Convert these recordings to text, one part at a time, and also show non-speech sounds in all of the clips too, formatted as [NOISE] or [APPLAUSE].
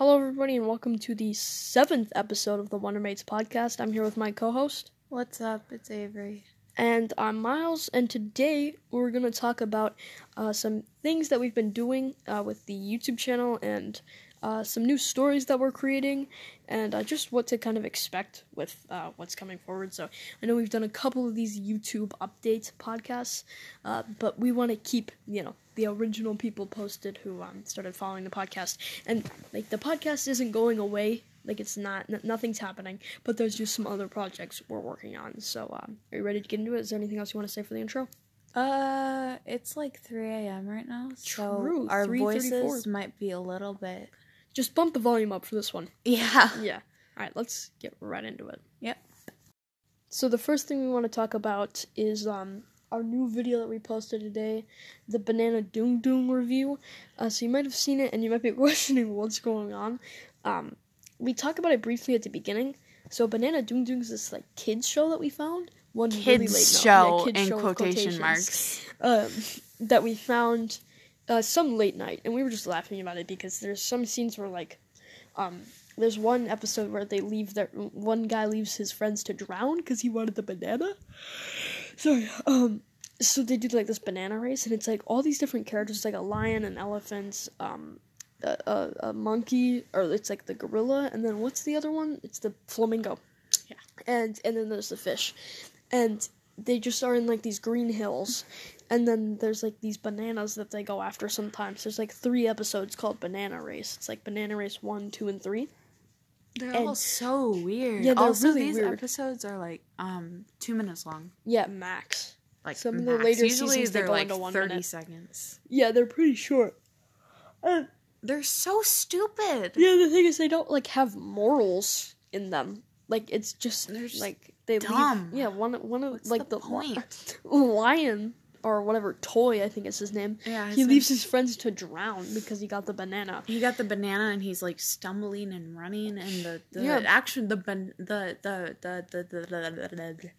Hello, everybody, and welcome to the seventh episode of the Wonder Mates podcast. I'm here with my co host, What's up? It's Avery. and I'm Miles, and today we're going to talk about uh, some things that we've been doing uh, with the YouTube channel and uh, some new stories that we're creating, and uh, just what to kind of expect with uh, what's coming forward. So, I know we've done a couple of these YouTube update podcasts, uh, but we want to keep, you know, the original people posted who um, started following the podcast. And, like, the podcast isn't going away. Like, it's not, n- nothing's happening, but there's just some other projects we're working on. So, um, are you ready to get into it? Is there anything else you want to say for the intro? Uh, it's like 3 a.m. right now, so True, our 3:34. voices might be a little bit. Just bump the volume up for this one. [LAUGHS] Yeah. Yeah. All right, let's get right into it. Yep. So the first thing we want to talk about is um our new video that we posted today, the banana doom doom review. Uh, so you might have seen it and you might be [LAUGHS] questioning what's going on. Um, we talk about it briefly at the beginning. So banana doom doom is this like kids show that we found. One really late Kids show yeah, kids in show quotation marks. um, that we found uh, some late night, and we were just laughing about it because there's some scenes where like, um, there's one episode where they leave their one guy leaves his friends to drown because he wanted the banana. Sorry, um, so they do like this banana race, and it's like all these different characters, like a lion, an elephant, um. A, a, a monkey, or it's like the gorilla, and then what's the other one? It's the flamingo. Yeah. And and then there's the fish, and they just are in like these green hills, and then there's like these bananas that they go after sometimes. There's like three episodes called Banana Race. It's like Banana Race one, two, and three. They're And- all so weird. Yeah, they're also, really these weird. episodes are like um two minutes long. Yeah, max. Like Some of the later Usually seasons, they they're go like into one thirty minute. seconds. Yeah, they're pretty short. Uh, They're so stupid. yeah, the thing is, they don't like have morals in them. Like it's just They're just like they dumb. Leave, yeah, one one of What's like the the, point? [LAUGHS] lion or whatever toy I think is his name. Yeah, his he leaves his friends to drown because he got the banana. He got the banana and he's like stumbling and running and the, the Yeah. action the ban- the the the the, the, the, the, the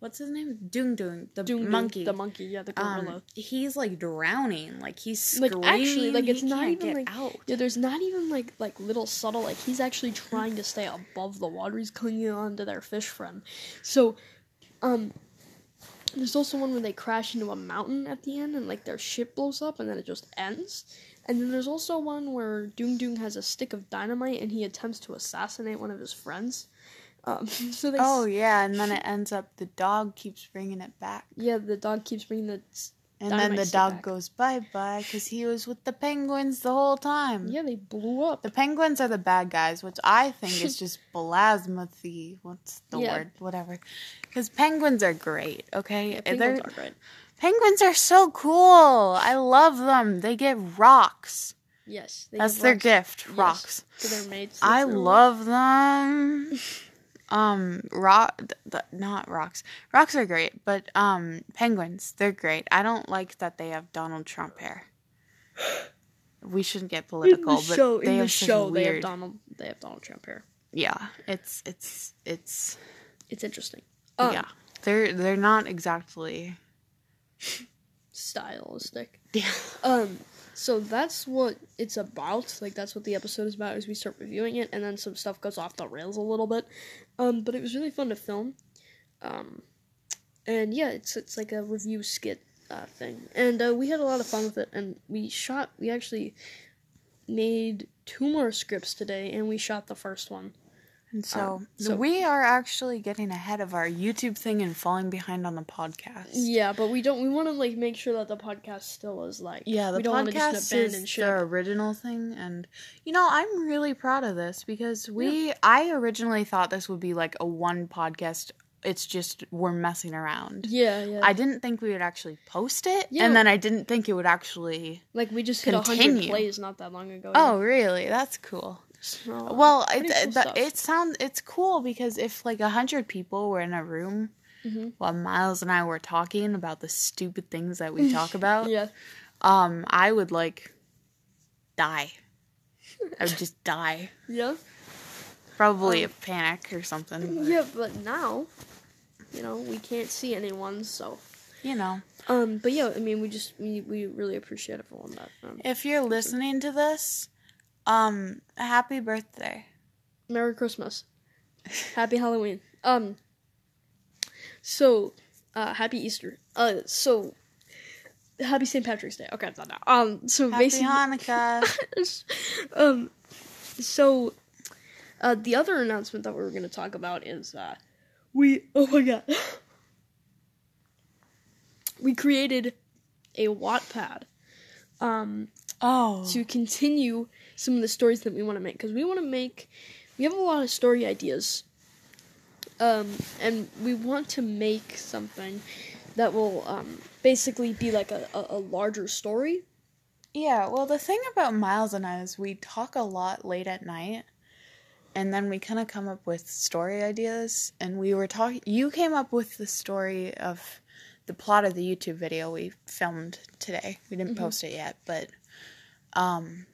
what's his name Doong Doong the Doom Doom, monkey the monkey, yeah, the gorilla. um he's like drowning like he's like actually like it's he not even like out yeah there's not even like like little subtle like he's actually trying to stay above the water he's clinging on to their fish friend so um there's also one where they crash into a mountain at the end and like their ship blows up and then it just ends. And then there's also one where Doom Doom has a stick of dynamite and he attempts to assassinate one of his friends. Um [LAUGHS] so they oh yeah and then it ends up the dog keeps bringing it back. Yeah the dog keeps bringing the and then the dog back. goes bye bye because he was with the penguins the whole time yeah they blew up the penguins are the bad guys, which I think is [LAUGHS] just plasmathy. What's the Yeah. word? Whatever. Because penguins are great, okay? yeah, They're- penguins are great penguins are so cool. I love them. They get rocks. yes they That's their rocks- gift. yes, Rocks. to their mates I love them. [LAUGHS] Um, rock, th- th- not rocks. Rocks are great, but um, penguins, they're great. I don't like that they have Donald Trump hair. We shouldn't get political, the but show, they in the have such show, they have. Donald. They have Donald Trump hair. yeah, it's it's it's It's interesting. Um, yeah. They're they're not exactly. stylistic. Yeah. Um, so that's what it's about. Like that's what the episode is about. Is we start reviewing it, and then some stuff goes off the rails a little bit. Um, but it was really fun to film. Um, and yeah, it's it's like a review skit uh, thing, and uh, we had a lot of fun with it. And we shot. We actually made two more scripts today, and we shot the first one. And so, Um, so- we are actually getting ahead of our YouTube thing and falling behind on the podcast. Yeah, but we don't. We want to like make sure that the podcast still is like. Yeah, the we don't podcast just abandon is ship. the original thing, and you know I'm really proud of this because we. I originally thought this would be like a one podcast. It's just we're messing around. Yeah, yeah. I didn't think we would actually post it, Yeah. and then I didn't think it would actually. like we just hit a hundred plays not that long ago. Oh, really? That's cool. So, Well, it, cool it, sounds it's cool because if like a hundred people were in a room Mhm. while Miles and I were talking about the stupid things that we talk [LAUGHS] about, yeah, um, I would like die. I would just die, [LAUGHS] yeah, probably Um, of panic or something. but, yeah. But now, you know, we can't see anyone, so. You know, Um, but yeah, I mean, we just we we really appreciate everyone that. Um, if you're listening to this, Um, happy birthday. Merry Christmas. Happy Halloween. Um. So, uh, happy Easter. Uh, so, happy St. Patrick's Day. Okay, not now. Um. So Happy basically, Hanukkah. [LAUGHS] um. So, uh, the other announcement that we were going to talk about is uh, we. Oh my god. [LAUGHS] We created a Wattpad. Um. oh. to continue some of the stories that we want to make because we want to make we have a lot of story ideas um, and we want to make something that will um, basically be like a, a, a larger story Yeah, well, the thing about Miles and I is we talk a lot late at night, and then we kind of come up with story ideas. And we were talking, you came up with the story of the plot of the YouTube video we filmed today. We didn't Mhm. post it yet, but, um,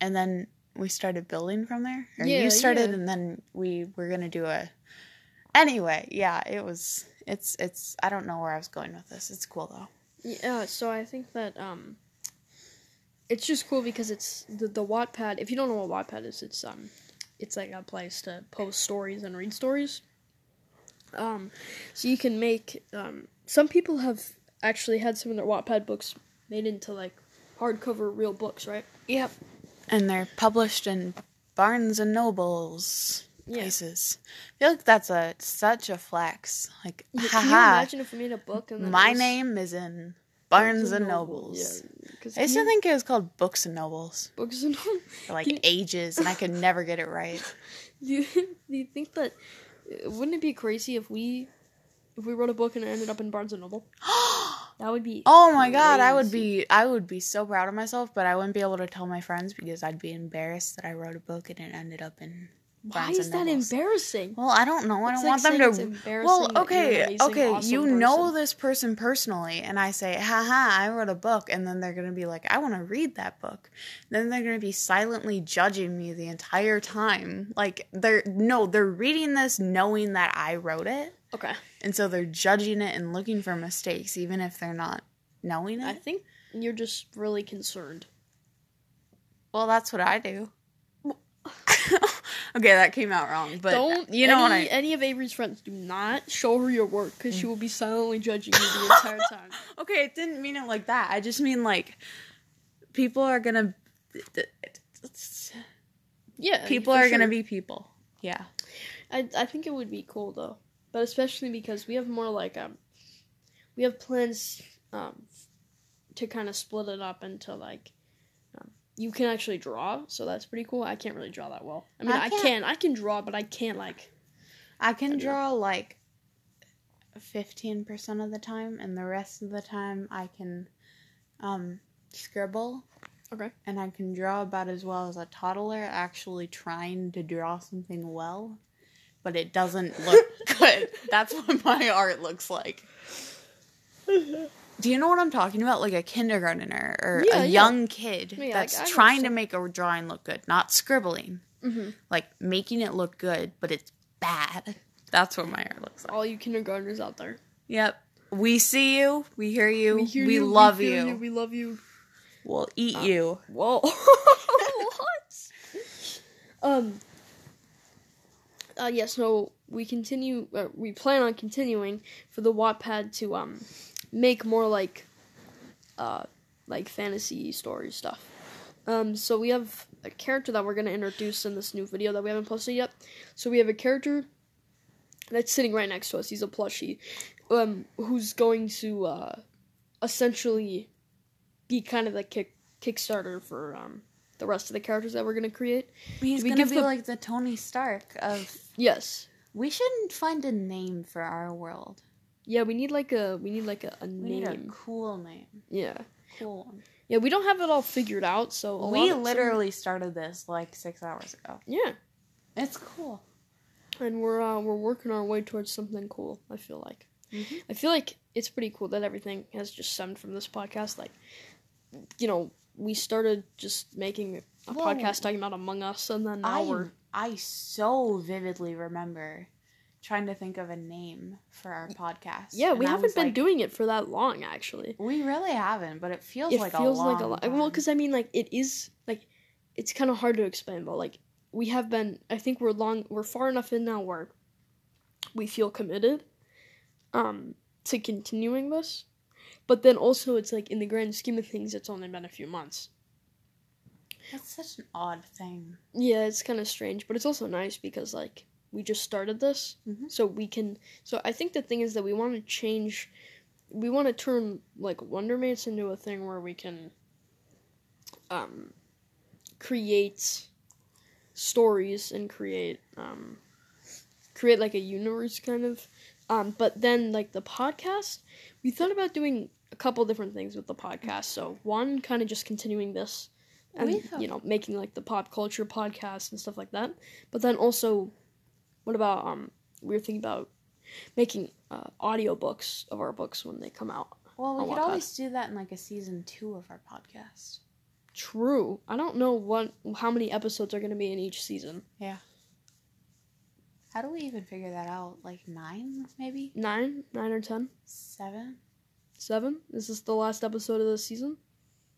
and then we started building from there. Or Yeah, you started, yeah. and then we were gonna do a. Anyway, yeah, it was. It's it's. I don't know where I was going with this. It's cool though. yeah so i think that um, it's just cool because it's the, the wattpad if you don't know what wattpad is it's um it's like a place to post stories and read stories um so you can make um some people have actually had some of their wattpad books made into like hardcover real books right Yep. And they're published in Barnes and Nobles Yeah. places. I feel like that's a such a flex. Like, Yeah, can you imagine if we made a book and my was name is in Barnes and Nobles. Yeah, 'cause I used to you- think it was called Books and Nobles books and Nobles. [LAUGHS] for like Can- ages, and I could never get it right. [LAUGHS] do you, do you think that uh, wouldn't it be crazy if we if we wrote a book and it ended up in Barnes and Noble? [GASPS] [GASPS] [GASPS] That would be oh my god, I would be I would be so proud of myself, but I wouldn't be able to tell my friends because I'd be embarrassed that I wrote a book and it ended up in Why is that embarrassing? Well, I don't know. I It's don't like want them to. embarrassing Well, that you're an okay, okay. awesome you know this person personally, and I say, haha, I wrote a book, and then they're gonna be like, I want to read that book. Then they're gonna be silently judging me the entire time. Like they're no, they're reading this knowing that I wrote it, Okay, and so they're judging it and looking for mistakes, even if they're not knowing it. I think you're just really concerned. Well, that's what I do. [LAUGHS] okay, that came out wrong, but Don't you know any, what I. any of Avery's friends do not show her your work because she mm. will be silently judging you the entire [LAUGHS] time. Okay, it didn't mean it like that. I just mean like people are gonna Yeah, people are gonna be people. Yeah. I I think it would be cool though, but especially because we have more like um, we have plans um, to kind of split it up into like. Um, you can actually draw, so that's pretty cool. I can't really draw that well. I mean, I I, can't- I can draw, but I can't like. I can do. draw like fifteen percent of the time and the rest of the time I can um scribble. Okay. And I can draw about as well as a toddler actually trying to draw something well. But it doesn't look [LAUGHS] good. That's what my art looks like. Do you know what I'm talking about? Like a kindergartner or Yeah, a yeah. young kid Yeah, that's like, trying to make a drawing look good, not scribbling. Mm-hmm. Like making it look good, but it's bad. That's what my art looks like. All you kindergartners out there, Yep. We see you. We hear you. We, hear you, love feel you. We love you. We'll eat Uh, you. Whoa. [LAUGHS] [LAUGHS] what? Um. Uh, yes. so we continue. Uh, we plan on continuing for the Wattpad to um make more like uh like fantasy story stuff. Um. So we have a character that we're gonna introduce in this new video that we haven't posted yet. So we have a character that's sitting right next to us. He's a plushie, um, who's going to uh essentially be kind of the kick Kickstarter for um the rest of the characters that we're gonna create. He's we gonna give be the- like the Tony Stark of. Yes. We shouldn't find a name for our world. Yeah, we need like a we need like a, a We need a name. cool name. Yeah. Cool one. Yeah, we don't have it all figured out, so we literally started this like six hours ago. Yeah. It's cool. And we're uh, we're working our way towards something cool, I feel like. Mhm. I feel like it's pretty cool that everything has just stemmed from this podcast. Like, you know, we started just making a podcast talking about Among Us, and then now I we're I so vividly remember trying to think of a name for our podcast. yeah, we haven't been like, doing it for that long, actually. We really haven't, but it feels it like feels a long like a lot. time. Well, because I mean, like it is like it's kind of hard to explain, but like we have been. I think we're long. We're far enough in now where we feel committed um, to continuing this. But then also, it's like in the grand scheme of things, it's only been a few months. That's such an odd thing. Yeah, it's kind of strange, but it's also nice because like we just started this, Mhm. so we can. So I think the thing is that we want to change. We want to turn like Wondermates into a thing where we can um, create stories and create um, create like a universe kind of. Um, but then like the podcast, we thought about doing a couple different things with the podcast. So one, kind of just continuing this, and have- you know making like the pop culture podcast and stuff like that. But then also, what about um? We were thinking about making uh, audiobooks of our books when they come out. Well, we could Wattpad. always do that in like a season two of our podcast. True. I don't know what how many episodes are going to be in each season. Yeah. How do we even figure that out? Like nine, maybe Nine, nine or ten, seven. Seven. Is this the last episode of the season?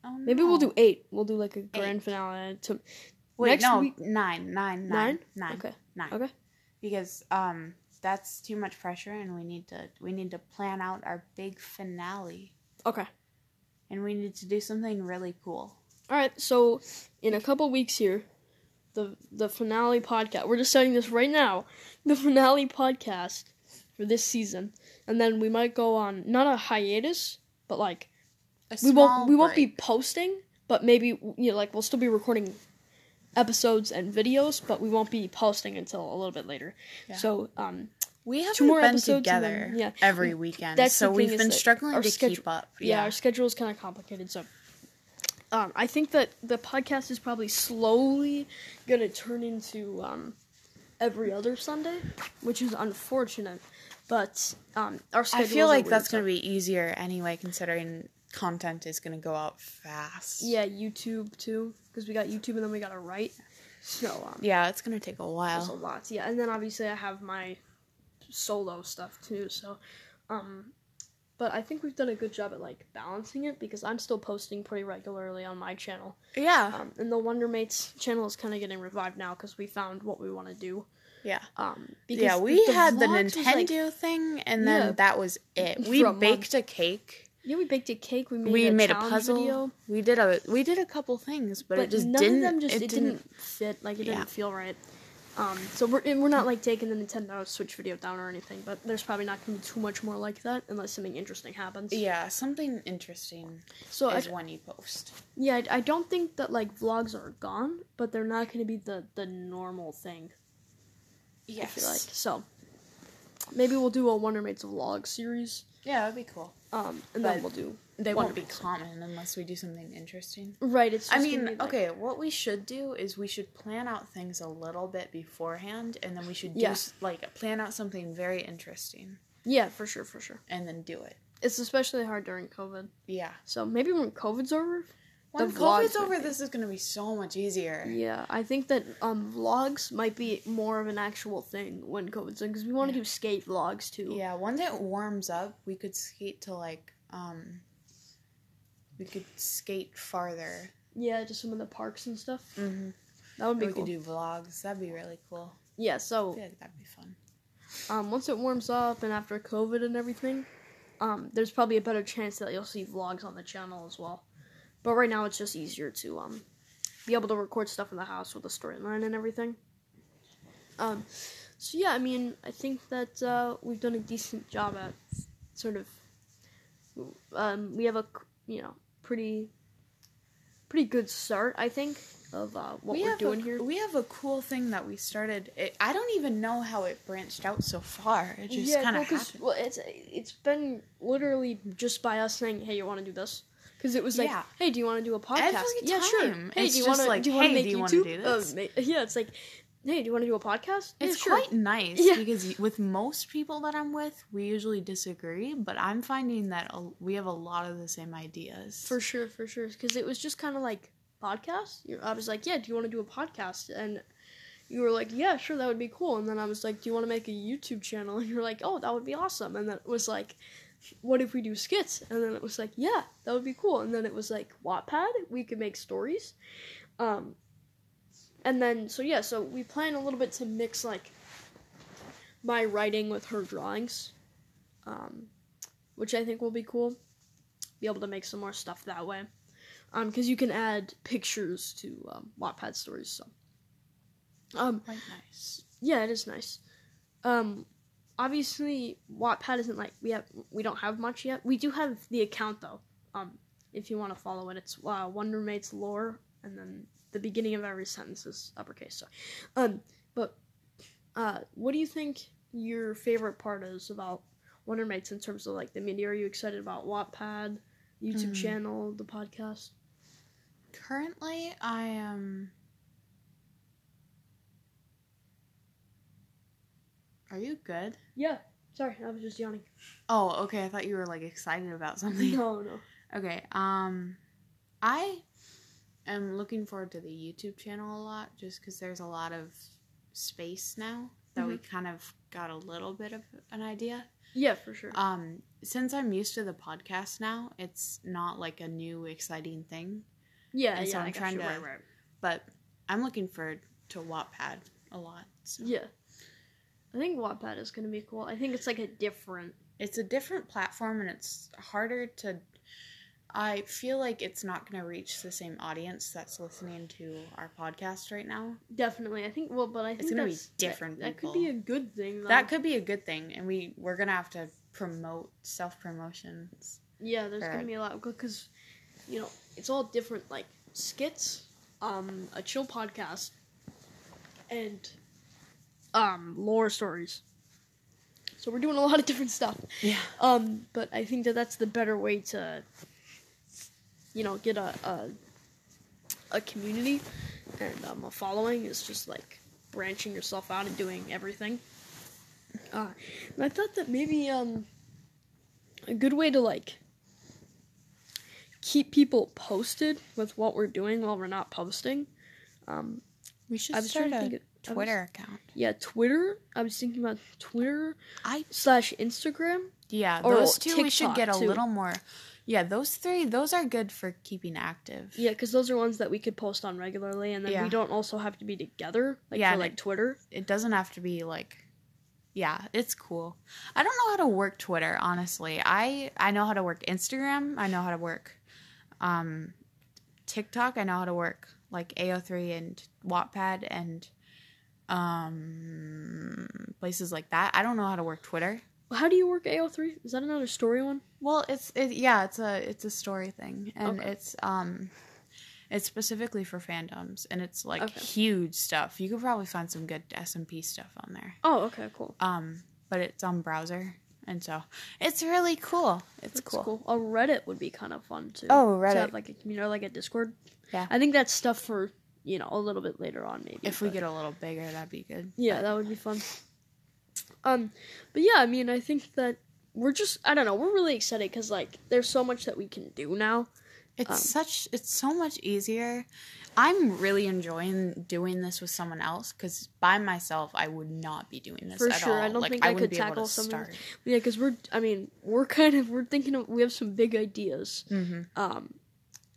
Oh, Maybe we'll do eight. We'll do like a grand Eight. finale. To Wait, next no, week- nine, nine, Nine? nine, nine, okay, nine. okay. Because um, that's too much pressure, and we need to we need to plan out our big finale, Okay. and we need to do something really cool. All right. So in a couple weeks here, the the finale podcast. We're just starting this right now. The finale podcast for this season, and then we might go on not a hiatus, but like A we won't we won't be posting, but maybe you know like we'll still be recording episodes and videos, but we won't be posting until a little bit later. Yeah. So um We haven't two more been episodes together then- yeah. every weekend, That's so we've been struggling to schedule- keep up. yeah, Yeah, our schedule is kind of complicated. So um I think that the podcast is probably slowly gonna turn into um every other Sunday, which is unfortunate. But um our I feel like that's gonna be easier anyway, considering content is gonna go out fast. yeah YouTube too because we got YouTube and then we got to write. So um, yeah, it's gonna take a There's a while. lot, yeah. And then obviously I have my solo stuff too. So, um, but I think we've done a good job at like balancing it because I'm still posting pretty regularly on my channel. Yeah, Um, and the Wonder Mates channel is kind of getting revived now because we found what we want to do. Yeah, Um, because yeah. We the had the was, like- Nintendo thing, and then Yeah. that was it. We For a baked a cake. yeah, we baked a cake. We made we a made a puzzle. video, We did a we did a couple things, but, but, it just none didn't. of them just it, it, didn't. didn't fit. Like it Yeah. didn't feel right. Um, so we're we're not like taking the Nintendo Switch video down or anything, but there's probably not gonna be too much more like that unless something interesting happens. Yeah, something interesting So I, is when you post. Yeah, I, I don't think that like vlogs are gone, but they're not going to be the the normal thing. I feel like so. Maybe we'll do a Wonder Mates vlog series, Yeah, that'd be cool. um, and But then we'll do. They won't be common unless we do something interesting. Right. It's. I mean, like- okay, what we should do is we should plan out things a little bit beforehand, and then we should do Yeah. like plan out something very interesting, Yeah, for sure, for sure. and then do it. It's especially hard during COVID. Yeah. So maybe when COVID's over. When COVID's over, this is gonna be so much easier. Yeah, I think that um vlogs might be more of an actual thing when COVID's because we want to Yeah. do skate vlogs too. Yeah, once it warms up, we could skate to like um. We could skate farther. Yeah, to some of the parks and stuff. Mm-hmm. That would be cool. we cool. could do vlogs. That'd be really cool. yeah. So like that'd be fun. um, once it warms up and after COVID and everything, um, there's probably a better chance that you'll see vlogs on the channel as well. But right now, it's just easier to um, be able to record stuff in the house with the storyline and everything. Um, so yeah, I mean, I think that uh, we've done a decent job at sort of. Um, we have a you know pretty pretty good start, I think, of uh, what we we're doing a, here. We have a cool thing that we started. It, I don't even know how it branched out so far. It just kind well, of happened. Well, it's it's been literally just by us saying, "Hey, you want to do this?" Because it was like, Yeah. "Hey, do you want to do a podcast?" Yeah, sure. Hey, It's do you want to like, do you want to "Hey, make do you YouTube? do this?" Uh, [LAUGHS] yeah, it's like, "Hey, do you want to do a podcast?" It's yeah, sure. quite nice Yeah. because with most people that I'm with, we usually disagree, but I'm finding that a, we have a lot of the same ideas. For sure, for sure. Because it was just kind of like podcast. I was like, "Yeah, do you want to do a podcast?" And you were like, "Yeah, sure, that would be cool." And then I was like, "Do you want to make a YouTube channel?" [LAUGHS] And you're like, "Oh, that would be awesome." And then it was like, "What if we do skits?" And then it was like, "Yeah, that would be cool." And then it was like, "Wattpad, we could make stories." Um, and then so yeah, so we plan a little bit to mix like my writing with her drawings, um, which I think will be cool. Be able to make some more stuff that way, um, because you can add pictures to um, Wattpad stories. So, um, Quite nice. yeah, it is nice. Um, obviously, Wattpad isn't like we have. We don't have much yet. We do have the account though. Um, if you want to follow it, it's uh, Wonder Mates lore, and then the beginning of every sentence is uppercase. So, um, but uh, what do you think your favorite part is about Wonder Mates in terms of like the media? Are you excited about Wattpad, YouTube Mm. channel, the podcast? Currently, I am. Are you good? Yeah. Sorry, I was just yawning. Oh, okay. I thought you were like excited about something. No, [LAUGHS] no. Okay. Um, I am looking forward to the YouTube channel a lot, just because there's a lot of space now that we kind of got a little bit of an idea. Yeah, for sure. Um, since I'm used to the podcast now, it's not like a new exciting thing. yeah, and yeah. so I'm I trying to- Right, right. But I'm looking forward to Wattpad a lot. So. Yeah. I think Wattpad is gonna be cool. I think it's like a different. it's a different platform and it's harder to i feel like it's not going to reach the same audience that's listening to our podcast right now Definitely, I think. Well, but I think it's gonna be that's, that- different That, could be a good thing. Though. that could be a good thing and we we're going to have to promote self promotions Yeah, there's gonna be a lot because, you know, it's all different. Like skits, um, a chill podcast, and um, lore stories. So we're doing a lot of different stuff. yeah Um, but I think that that's the better way to, you know, get a a, a community and um, a following is just like branching yourself out and doing everything. Uh, and I thought that maybe um, a good way to like keep people posted with what we're doing while we're not posting. Um, we should I was start trying to a think I was- twitter account yeah, Twitter. I was thinking about Twitter i slash Instagram. yeah those two we should get a too. little more yeah those three those are good for keeping active Yeah, because those are ones that we could post on regularly, and then Yeah. we don't also have to be together, like Yeah, for like it- Twitter. it doesn't have to be like yeah it's cool i don't know how to work twitter honestly i i know how to work instagram i know how to work um tiktok i know how to work like ao3 and wattpad and um places like that i don't know how to work twitter How do you work AO3? Is that another story one? well it's it, yeah it's a it's a story thing and Okay. it's um it's specifically for fandoms and it's like Okay. huge stuff you could probably find some good smp stuff on there Oh, okay, cool. um but it's on browser and so it's really cool it's cool. cool. A Reddit would be kind of fun too. Oh, To Reddit. have like a community, or like a Discord. Yeah. I think that's stuff for you know a little bit later on maybe. if we but- get a little bigger that'd be good Yeah, that would be fun. Um, but yeah, I mean, I think that we're just I don't know, we're really excited because like there's so much that we can do now. it's um, such it's so much easier i'm really enjoying doing this with someone else because by myself i would not be doing this For at sure, all I don't like think I, wouldn't could tackle to some of start this. Yeah, because we're I mean we're kind of we're thinking of we have some big ideas. mm-hmm. Um,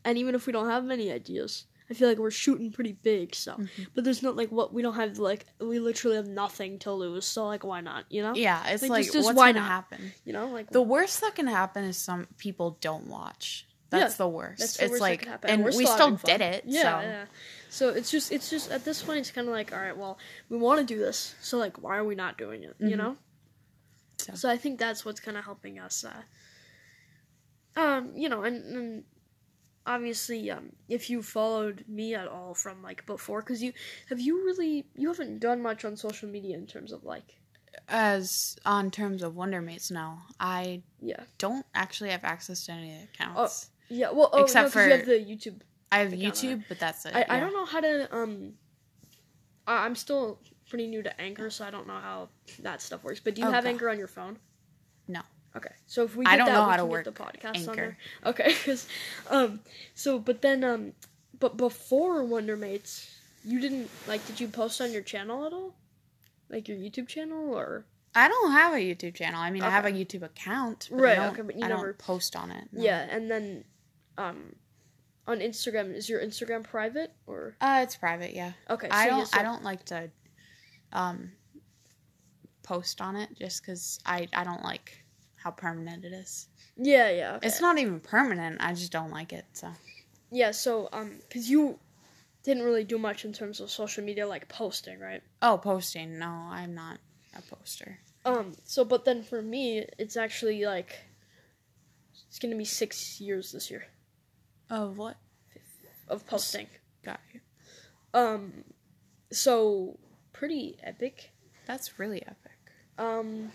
and even if we don't have many ideas, I feel like we're shooting pretty big. So, Mm-hmm. but there's not like what we don't have like we literally have nothing to lose. So like why not? You know? yeah it's Like, like, just- just what's why gonna not? happen You know like the worst that can happen is some people don't watch that's Yeah, the worst that's the it's worst that like happen. and we still still did it Yeah, so yeah. So it's just it's just at this point it's kind of like all right, well we want to do this, so like why are we not doing it? You Mhm. know? So. So. I think that's what's kind of helping us. Uh, um, you know, and, and obviously, um, if you followed me at all from like before, because you have you really you haven't done much on social media in terms of like as on terms of wonder mates no i yeah don't actually have access to any accounts yeah well oh, Except no, 'cause you have for- the YouTube I have YouTube, but that's it. I, I don't know how to um I- I'm still pretty new to Anchor, so I don't know how that stuff works. But do you have Okay. Anchor on your phone? No. Okay, so if we get I don't that, know we how to get the work podcast on there. Anchor. Okay, 'cause, um, so but then um, but before Wonder Mates, you didn't like. Did you post on your channel at all? Like your YouTube channel or? I don't have a YouTube channel. I mean, I have a YouTube account, but Right, okay, but you I never- post on it. no. Yeah, and then um, on Instagram, is your Instagram private or Uh, it's private, yeah. okay? I so don't yeah, so- I don't like to um post on it just because I I don't like how permanent it is. Yeah, yeah. Okay. It's not even permanent. I just don't like it. So yeah, so um, cause you didn't really do much in terms of social media, like posting, right? oh, posting. No, I'm not a poster. Um, so but then for me, it's actually like it's gonna be six years this year Of what? of posting. Got you. Um, so pretty epic. That's really epic. Um,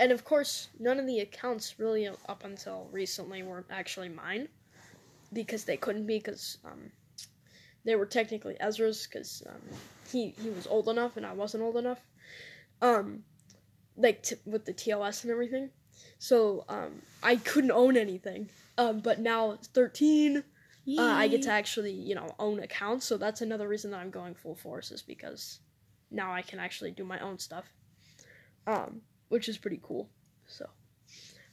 and of course, none of the accounts really up until recently were actually mine because they couldn't be because um, they were technically Ezra's because um, he he was old enough and I wasn't old enough. Um, like t- with the TOS and everything, so um, I couldn't own anything. Um, but now it's thirteen. Uh, I get to actually, you know, own accounts, so that's another reason that I'm going full force is because now I can actually do my own stuff, um, which is pretty cool. So,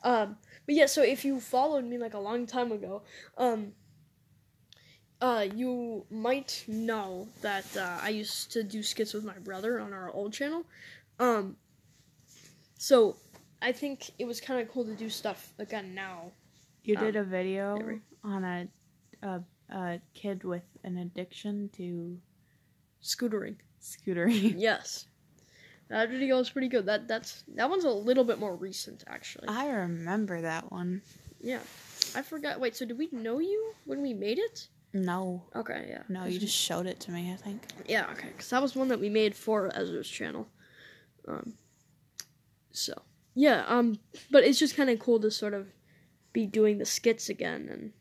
um, but yeah, so if you followed me like a long time ago, um, uh, you might know that uh, I used to do skits with my brother on our old channel, um, so I think it was kind of cool to do stuff again now. You Um, did a video we- on a, a a kid with an addiction to Scootering. scootering. [LAUGHS] Yes. That video is pretty good. That that's that one's a little bit more recent actually. I remember that one. yeah. I forgot. Wait, so did we know you when we made it? No, Okay, yeah. No, you just showed it to me. I think. Yeah, okay. Cuz that was one that we made for Ezra's channel. Um so, yeah, um but it's just kind of cool to sort of be doing the skits again and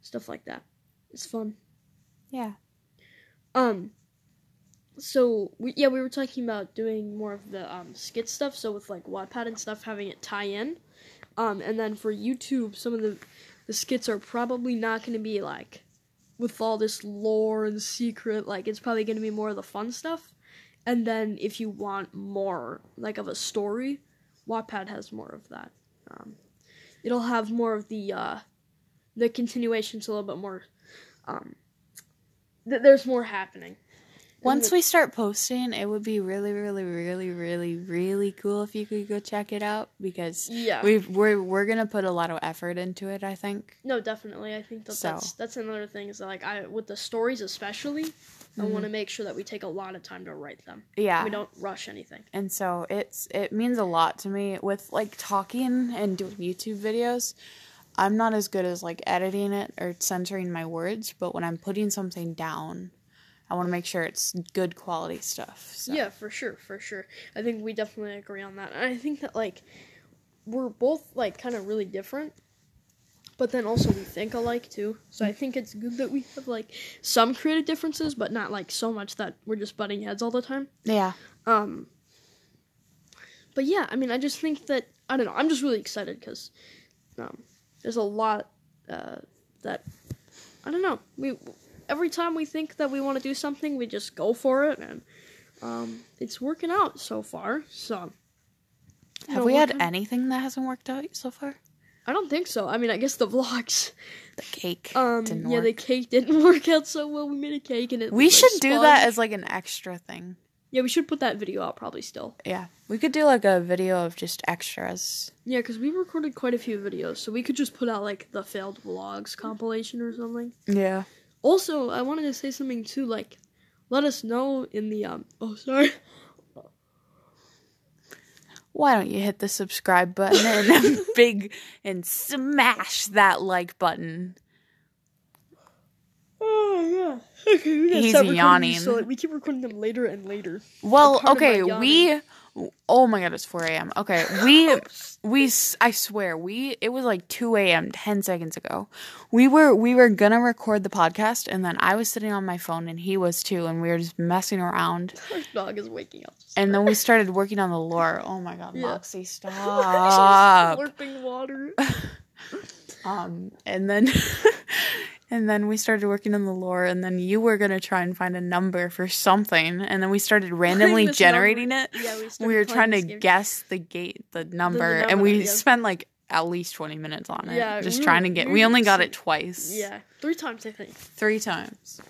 stuff like that. It's fun. Yeah. Um. So we yeah we were talking about doing more of the um skit stuff. So with like Wattpad and stuff, having it tie in. Um, and then for YouTube, some of the the skits are probably not going to be like with all this lore and secret. Like it's probably going to be more of the fun stuff. And then if you want more like of a story, Wattpad has more of that. Um, it'll have more of the uh, the continuations a little bit more. Um, th- there's more happening. Once we start posting, it would be really, really, really, really, really cool if you could go check it out because Yeah. we we're we're gonna put a lot of effort into it. I think. No, definitely. I think that So. that's that's another thing is that like I with the stories especially, I mm-hmm. want to make sure that we take a lot of time to write them. Yeah. We don't rush anything. and so it's it means a lot to me with like talking and doing YouTube videos. I'm not as good as like editing it or censoring my words, but when I'm putting something down, I want to make sure it's good quality stuff. So. Yeah, for sure, for sure. I think we definitely agree on that. And I think that like we're both like kind of really different, but then also we think alike too. So I think it's good that we have like some creative differences, but not like so much that we're just butting heads all the time. Yeah. Um, but yeah, I mean, I just think that I don't know. I'm just really excited because um, there's a lot uh, that I don't know. We every time we think that we want to do something, we just go for it, and um, it's working out so far. So Have know, we had anything that hasn't worked out so far? I don't think so. I mean, I guess the vlogs. The cake. Um, yeah, work. the cake didn't [LAUGHS] work out so well. We made a cake and it. we was, like, should do that as like an extra thing. Yeah, we should put that video out probably still. Yeah. We could do like a video of just extras. Yeah, because we recorded quite a few videos, so we could just put out like the failed vlogs compilation or something. Yeah. Also, I wanted to say something too. Like, let us know in the um. Oh, sorry. Why don't you hit the subscribe button and [LAUGHS] big and smash that like button? Oh yeah. Okay, we gotta He's stop yawning. these So like, we keep recording them later and later. Well, part of my okay, we. Oh my god, it's four a.m. Okay, we we I swear we it was like two a.m. ten seconds ago. We were we were gonna record the podcast, and then I was sitting on my phone, and he was too, and we were just messing around, [LAUGHS] Our dog is waking up. and then we started working on the lore. Oh my god, Yeah. Moxie, [LAUGHS] stop! Slurping water. [LAUGHS] um, and then. And then we started working on the lore, and then you were gonna try and find a number for something, and then we started randomly generating number. it. Yeah, we we were trying to game. guess the gate the number, and number, we yeah. spent like at least 20 minutes on it. Yeah, Just we trying were- to get, we we only got it twice. Yeah, three times I think. Three times.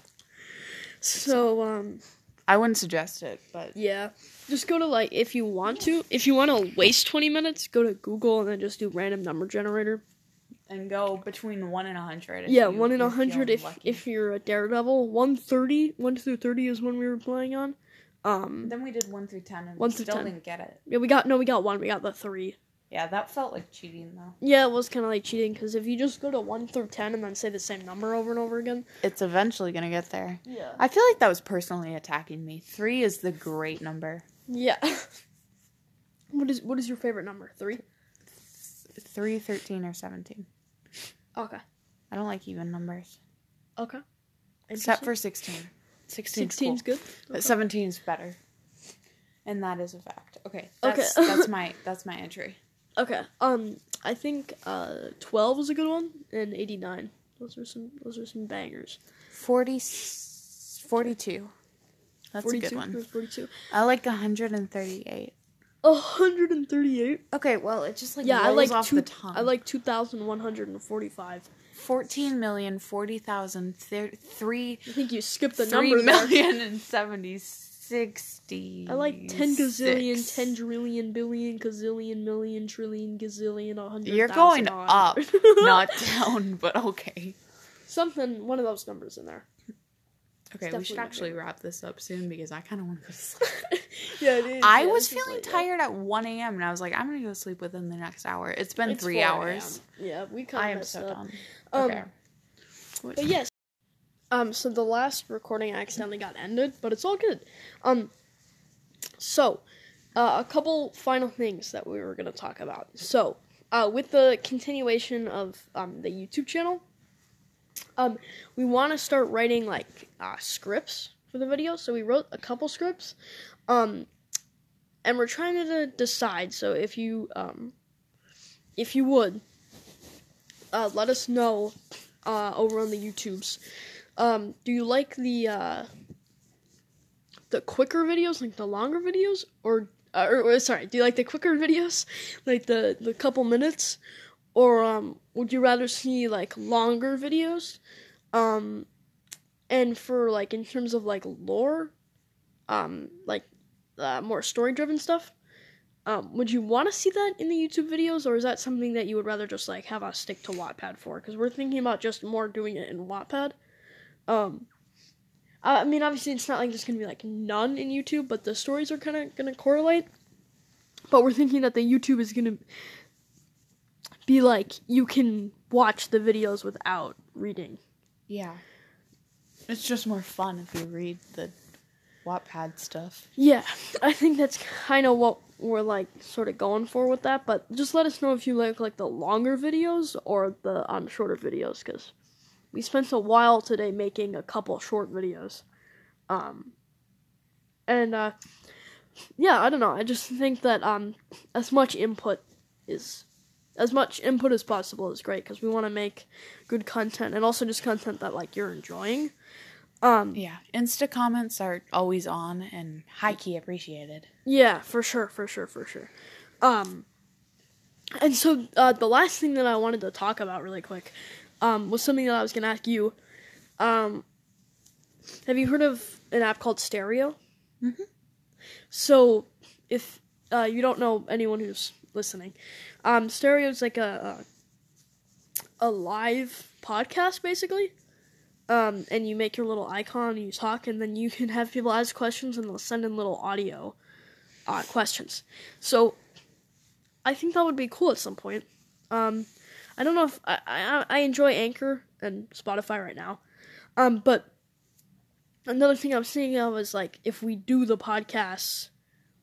So um, I wouldn't suggest it, but yeah, just go to like if you want to, if you want to waste twenty minutes, go to Google and then just do random number generator. And go between 1 and 100. yeah, you- one in a hundred if lucky. if you're a daredevil. One thirty, one through thirty is when we were playing on. Um, Then we did 1 through 10 and One we through still 10. didn't get it. yeah, we got no, we got one. We got the three. Yeah, that felt like cheating though. Yeah, it was kind of like cheating because if you just go to one through ten and then say the same number over and over again. It's eventually going to get there. Yeah. I feel like that was personally attacking me. 3 is the great number. Yeah. [LAUGHS] what is what is your favorite number? Three. 3, 13, or 17. Okay. I don't like even numbers. Okay. Except for 16. 16 sixteen's good. But 17 is better. And that is a fact. Okay. That's, Okay. that's [LAUGHS] my that's my entry. Okay. Um, I think uh, twelve is a good one, and eighty nine. Those are some. Those are some bangers. 40 42. That's a good one. Forty two. I like 138. Hundred and thirty eight. Okay, well, it just like Yeah, I rolls like off two. the tongue. I like two thousand one hundred and forty five. 14 million 40,000 three I think you skipped the three number there. million and 70 60 I like ten gazillion, ten trillion, billion, gazillion, million, trillion, gazillion, a hundred. You're going a up, [LAUGHS] not down, but okay. something. One of those numbers in there. Okay, we should actually wrap this up soon because I kind of want to go to [LAUGHS] sleep. Yeah, it is. I yeah, was feeling yeah. tired at 1 a.m. and I was like, I'm gonna go sleep within the next hour. It's been It's three hours. Yeah, we kind of I am so up. done. Um, Okay. But yes. Um, so the last recording accidentally got ended, but it's all good. Um, so, uh, a couple final things that we were going to talk about. So, uh, with the continuation of um, the YouTube channel, um, we want to start writing like uh, scripts for the videos. So we wrote a couple scripts, um, and we're trying to decide. So if you um, if you would, uh, let us know uh, over on the YouTubes. Um, do you like the uh, the quicker videos, like the longer videos, or, uh, or or sorry, do you like the quicker videos, [LAUGHS] like the the couple minutes, or um, would you rather see like longer videos? Um, and for like in terms of like lore, um, like uh, more story driven stuff. Um, would you want to see that in the YouTube videos, or is that something that you would rather just like have us stick to Wattpad for? Because we're thinking about just more doing it in Wattpad. Um, I mean, obviously, it's not like there's gonna be like none in YouTube, but the stories are kind of gonna correlate. But we're thinking that the YouTube is gonna be like you can watch the videos without reading. Yeah. It's just more fun if you read the Wattpad stuff. Yeah, [LAUGHS] I think that's kind of what we're like sort of going for with that. But just let us know if you like like the longer videos or the um shorter videos, because we spent a while today making a couple short videos. Um, and uh, yeah, I don't know. I just think that um as much input is as much input as possible is great because we want to make good content and also just content that like you're enjoying. Um, Yeah. Insta comments are always on and high key appreciated. Yeah, for sure, for sure, for sure. Um, and so uh, the last thing that I wanted to talk about really quick um, was something that I was going to ask you. Um, have you heard of an app called Stereo? Mm-hmm. So if uh, you don't know anyone who's listening, um, Stereo is like a, a a live podcast basically. Um, and you make your little icon and you talk, and then you can have people ask questions, and they'll send in little audio uh, questions. So I think that would be cool at some point. Um, I don't know if I, I I enjoy Anchor and Spotify right now, um, but another thing I'm thinking of is like if we do the podcasts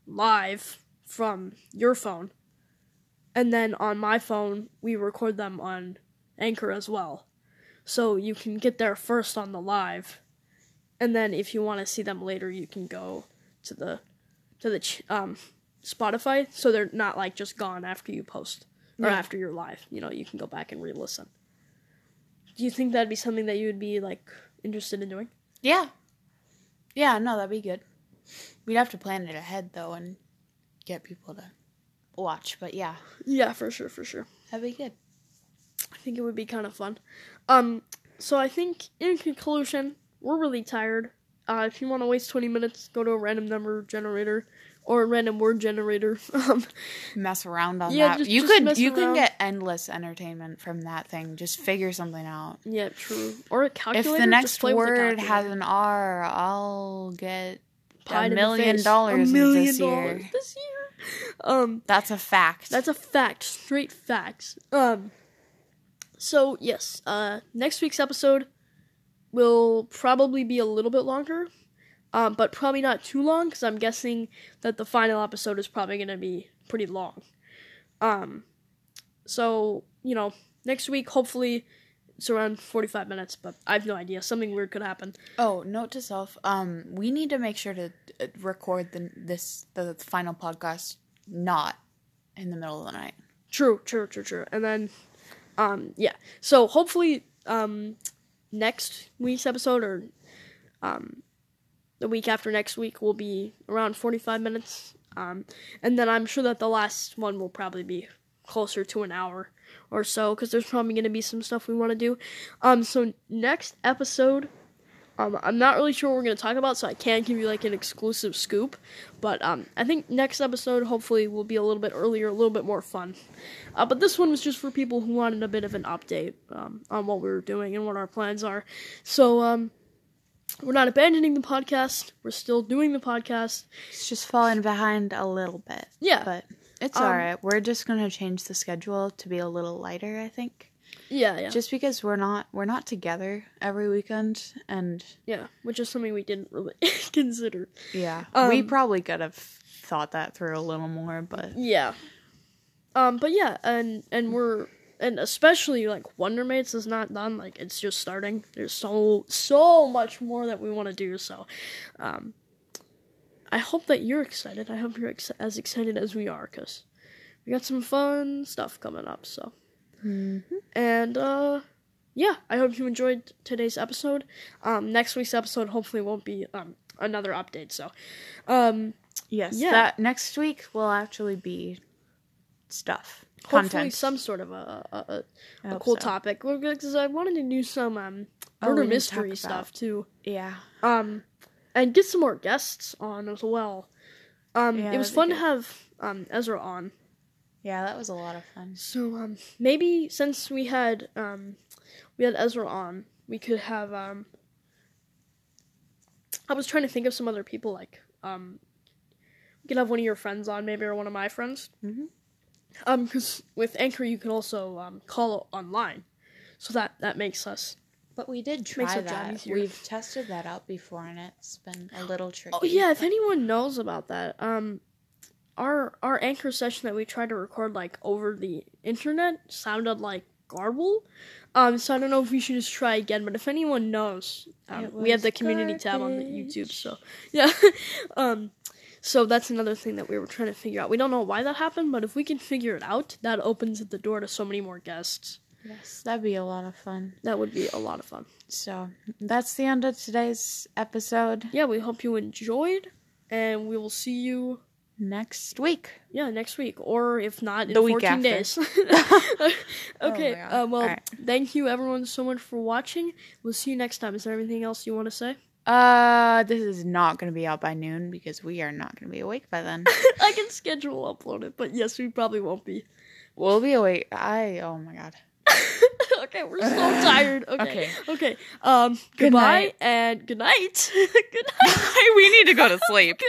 live from your phone, and then on my phone we record them on Anchor as well, so you can get there first on the live, and then if you want to see them later, you can go to the to the ch- um Spotify, so they're not like just gone after you post or Yeah. after you're live. You know, you can go back and re-listen. Do you think that'd be something that you would be like interested in doing? Yeah. Yeah, no, that'd be good. We'd have to plan it ahead though and get people to watch, but yeah. Yeah, for sure, for sure. That'd be good. I think it would be kind of fun. Um, so I think in conclusion, we're really tired. Uh, if you want to waste 20 minutes, go to a random number generator or a random word generator. [LAUGHS] Um, Mess around on Yeah, that. just- you just could you around. could get endless entertainment from that thing. Just figure something out. yeah, true. Or a calculator. If the next play with the word has an R, I'll get Pied a million dollars a million this dollars year. this year. Um, That's a fact. That's a fact, straight facts. Um so yes, uh next week's episode will probably be a little bit longer. Um but probably not too long cuz I'm guessing that the final episode is probably going to be pretty long. Um so, you know, next week hopefully it's around 45 minutes, but I have no idea. Something weird could happen. Oh, note to self: um, we need to make sure to uh, record the this the final podcast not in the middle of the night. True, true, true, true. And then, um, yeah. So hopefully, um, next week's episode or, um, the week after next week will be around forty-five minutes. Um, and then I'm sure that the last one will probably be closer to an hour or so because there's probably going to be some stuff we want to do. Um, so next episode. Um, I'm not really sure what we're going to talk about, so I can't give you like an exclusive scoop. But um, I think next episode hopefully will be a little bit earlier, a little bit more fun. Uh, but this one was just for people who wanted a bit of an update um, on what we were doing and what our plans are. So um, we're not abandoning the podcast. We're still doing the podcast. It's just falling behind a little bit. Yeah. but it's Um, all right. We're just gonna change the schedule to be a little lighter. I think, Yeah, yeah, just because we're not we're not together every weekend, and yeah. Which is something we didn't really [LAUGHS] consider. yeah, we Um, probably could have thought that through a little more. But Yeah. Um, but yeah, and and we're and especially like Wonder Mates is not done. Like it's just starting. There's so so much more that we want to do. So, um, I hope that you're excited. I hope you're ex- as excited as we are because we got some fun stuff coming up. So, and uh, yeah, I hope you enjoyed today's episode. Um, next week's episode hopefully won't be um another update. So, um, yes, Yeah. that next week will actually be stuff hopefully content. some sort of a hope cool so. topic because I wanted to do some um Oh, murder didn't mystery stuff too. Yeah, Um, and get some more guests on as well. Um, Yeah, it was fun to have um Ezra on. Yeah, that was a lot of fun. So um maybe since we had um we had Ezra on, we could have um I was trying to think of some other people like um we could have one of your friends on maybe or one of my friends. Mhm. Um cuz with Anchor you can also um call online. So that that makes us But we did try that. We've tested that out before, and it's been a little tricky. Oh yeah, if anyone knows about that, um, our our anchor session that we tried to record like over the internet sounded like garble. Um, so I don't know if we should just try again. But if anyone knows, um, we have the community tab on the. YouTube. So [LAUGHS] yeah, um, so that's another thing that we were trying to figure out. We don't know why that happened, but if we can figure it out, that opens the door to so many more guests. Yes, that'd be a lot of fun. That would be a lot of fun. So that's the end of today's episode. Yeah, we hope you enjoyed, and we will see you Next week. Yeah, next week, or if not, in The week 14 after. days. [LAUGHS] [LAUGHS] okay, God. uh, well, Alright. thank you everyone so much for watching. We'll see you next time. Is there anything else you want to say? Uh, this is not going to be out by noon because we are not going to be awake by then. [LAUGHS] I can schedule upload it, but yes, we probably won't be. we'll be awake. I. Oh my god. okay, we're so tired. Okay, okay. Okay. Um, Good goodbye night. and good night. good night. we need to go to sleep.